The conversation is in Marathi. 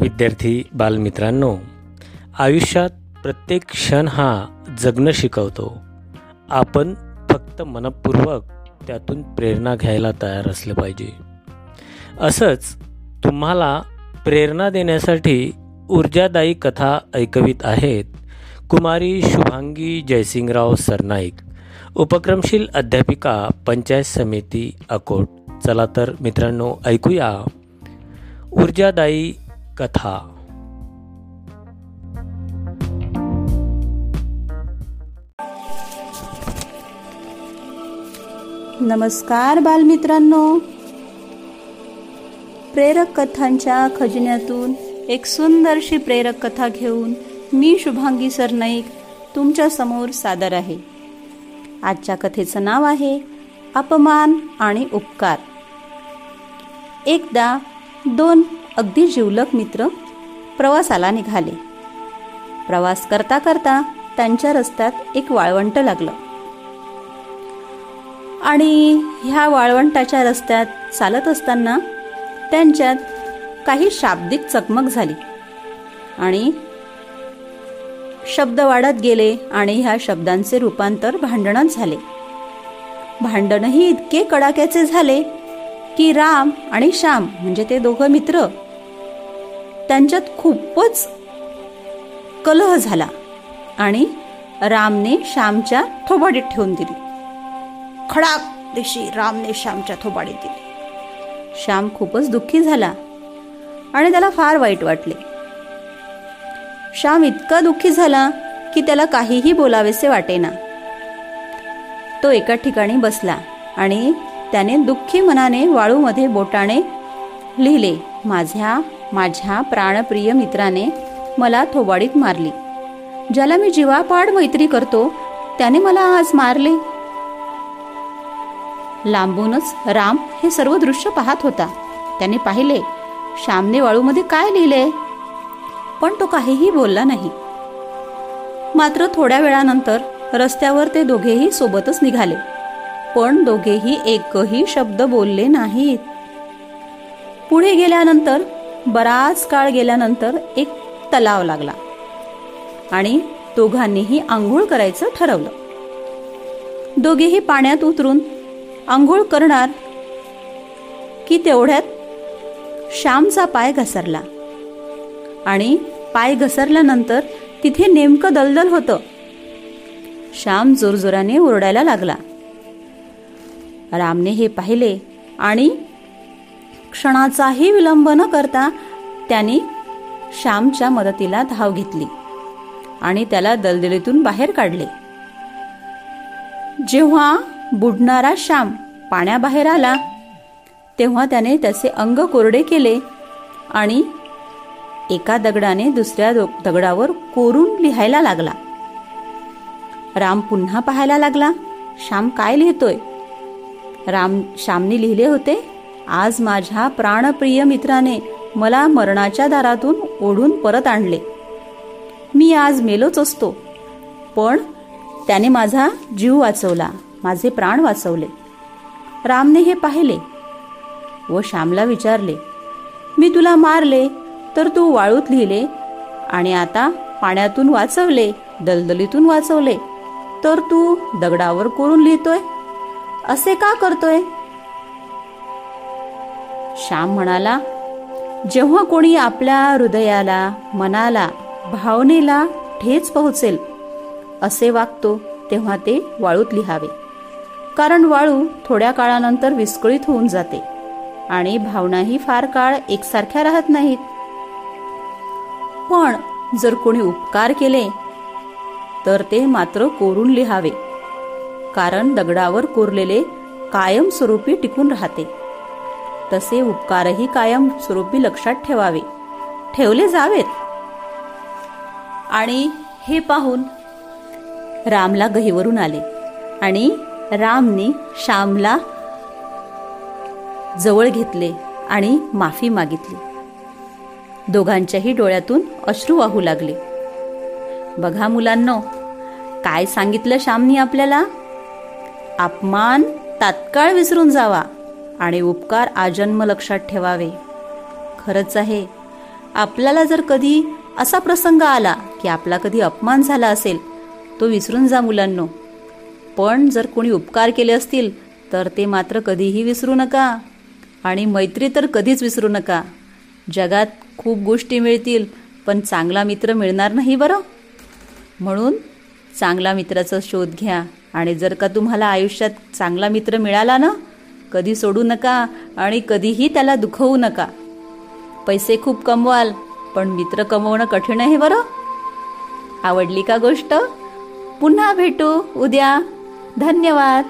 विद्यार्थी बालमित्रांनो आयुष्यात प्रत्येक क्षण हा जगणं शिकवतो. आपण फक्त मनपूर्वक त्यातून प्रेरणा घ्यायला तयार असलं पाहिजे. असंच तुम्हाला प्रेरणा देण्यासाठी ऊर्जादायी कथा ऐकवित आहेत कुमारी शुभांगी जयसिंगराव सरनाईक उपक्रमशील अध्यापिका पंचायत समिती अकोट. चला तर मित्रांनो ऐकूया. ऊर्जादायी कथा। नमस्कार बालमित्रांनो। प्रेरक कथांच्या खजिन्यातून एक सुंदरशी प्रेरक कथा घेऊन मी शुभांगी सरनाईक तुमच्यासमोर सादर आहे। आजच्या कथेचं नाव आहे अपमान आणि उपकार। एकदा दोन अगदी जिवलक मित्र प्रवासाला निघाले. प्रवास करता करता त्यांच्या रस्त्यात एक वाळवंट लागलं. आणि ह्या वाळवंटाच्या रस्त्यात चालत असताना त्यांच्यात काही शाब्दिक चकमक झाली. आणि शब्द वाढत गेले आणि ह्या शब्दांचे रूपांतर भांडणात झाले. भांडणही इतके कडाक्याचे झाले की राम आणि श्याम म्हणजे ते दोघं मित्र त्यांच्यात खूपच कलह झाला आणि रामने श्यामच्या थोबाडीत ठेवून दिली. खडाक दिशी रामने श्यामच्या थोबाडीत दिली. श्याम खूपच दुःखी झाला आणि त्याला फार वाईट वाटले. श्याम इतका दुःखी झाला की त्याला काहीही बोलावेसे वाटेना. तो एका ठिकाणी बसला आणि त्याने दुःखी मनाने वाळूमध्ये बोटाने लिहिले माझ्या माझ्या प्राणप्रिय मित्राने मला थोबाडीत मारली. ज्याला मी जीवापाड मैत्री करतो त्याने मला आज मारले. लांबूनच राम हे सर्व दृश्य पाहत होता. त्याने पाहिले श्यामने वाळूमध्ये काय लिहिले? पण तो काहीही बोलला नाही. मात्र थोड्या वेळानंतर रस्त्यावर ते दोघेही सोबतच निघाले. पण दोघेही एकही शब्द बोलले नाहीत. पुढे गेल्यानंतर बराच काळ गेल्यानंतर एक तलाव लागला आणि दोघांनीही आंघोळ करायचं ठरवलं. दोघेही पाण्यात उतरून आंघोळ करणार की तेवढ्यात श्यामचा पाय घसरला आणि पाय घसरल्यानंतर तिथे नेमकं दलदल होतं. श्याम जोरजोराने ओरडायला लागला. रामने हे पाहिले आणि क्षणाचाही विलंब न करता त्याने श्यामच्या मदतीला धाव घेतली आणि त्याला दलदलीतून बाहेर काढले. जेव्हा बुडणारा श्याम पाण्याबाहेर आला तेव्हा त्याने त्याचे अंग कोरडे केले आणि एका दगडाने दुसऱ्या दगडावर कोरून लिहायला लागला. राम पुन्हा पाहायला लागला श्याम काय लिहितोय? राम श्यामने लिहिले होते आज माझ्या प्राणप्रिय मित्राने मला मरणाच्या दारातून ओढून परत आणले. मी आज मेलोच असतो. पण त्याने माझा जीव वाचवला. माझे प्राण वाचवले. रामने हे पाहिले व श्यामला विचारले मी तुला मारले तर तू वाळूत लिहिले आणि आता पाण्यातून वाचवले दलदलीतून वाचवले तर तू दगडावर कोरून लिहितोय? असे का करतोय? श्याम म्हणाला जेव्हा कोणी आपल्या हृदयाला मनाला भावनेला ठेच पोहोचेल असे वागतो तेव्हा ते वाळूत लिहावे. कारण वाळू थोड्या काळानंतर विस्कळीत होऊन जाते आणि भावनाही फार काळ एकसारख्या राहत नाहीत. पण जर कोणी उपकार केले तर ते मात्र कोरून लिहावे. कारण दगडावर कोरलेले कायम स्वरूपी टिकून राहते. तसे उपकारही कायम स्वरूपी लक्षात ठेवावे. ठेवले जावेत. आणि हे पाहून रामला गहीवरून आले आणि रामने श्यामला जवळ घेतले आणि माफी मागितली. दोघांच्याही डोळ्यातून अश्रू वाहू लागले. बघा मुलांनो काय सांगितलं श्यामनी आपल्याला? अपमान तात्काळ विसरून जावा. आणि उपकार आजन्म लक्षात ठेवावे. खरंच आहे आपल्याला जर कधी असा प्रसंग आला की आपला कधी अपमान झाला असेल तो विसरून जा मुलांनो. पण जर कोणी उपकार केले असतील तर ते मात्र कधीही विसरू नका. आणि मैत्री तर कधीच विसरू नका. जगात खूप गोष्टी मिळतील पण चांगला मित्र मिळणार नाही बरं? म्हणून चांगला मित्राचा शोध घ्या. आणि जर का तुम्हाला आयुष्यात चांगला मित्र मिळाला ना कधी सोडू नका आणि कधीही त्याला दुखवू नका. पैसे खूप कमवाल पण मित्र कमवणं कठीण आहे बरं? आवडली का गोष्ट? पुन्हा भेटू उद्या. धन्यवाद.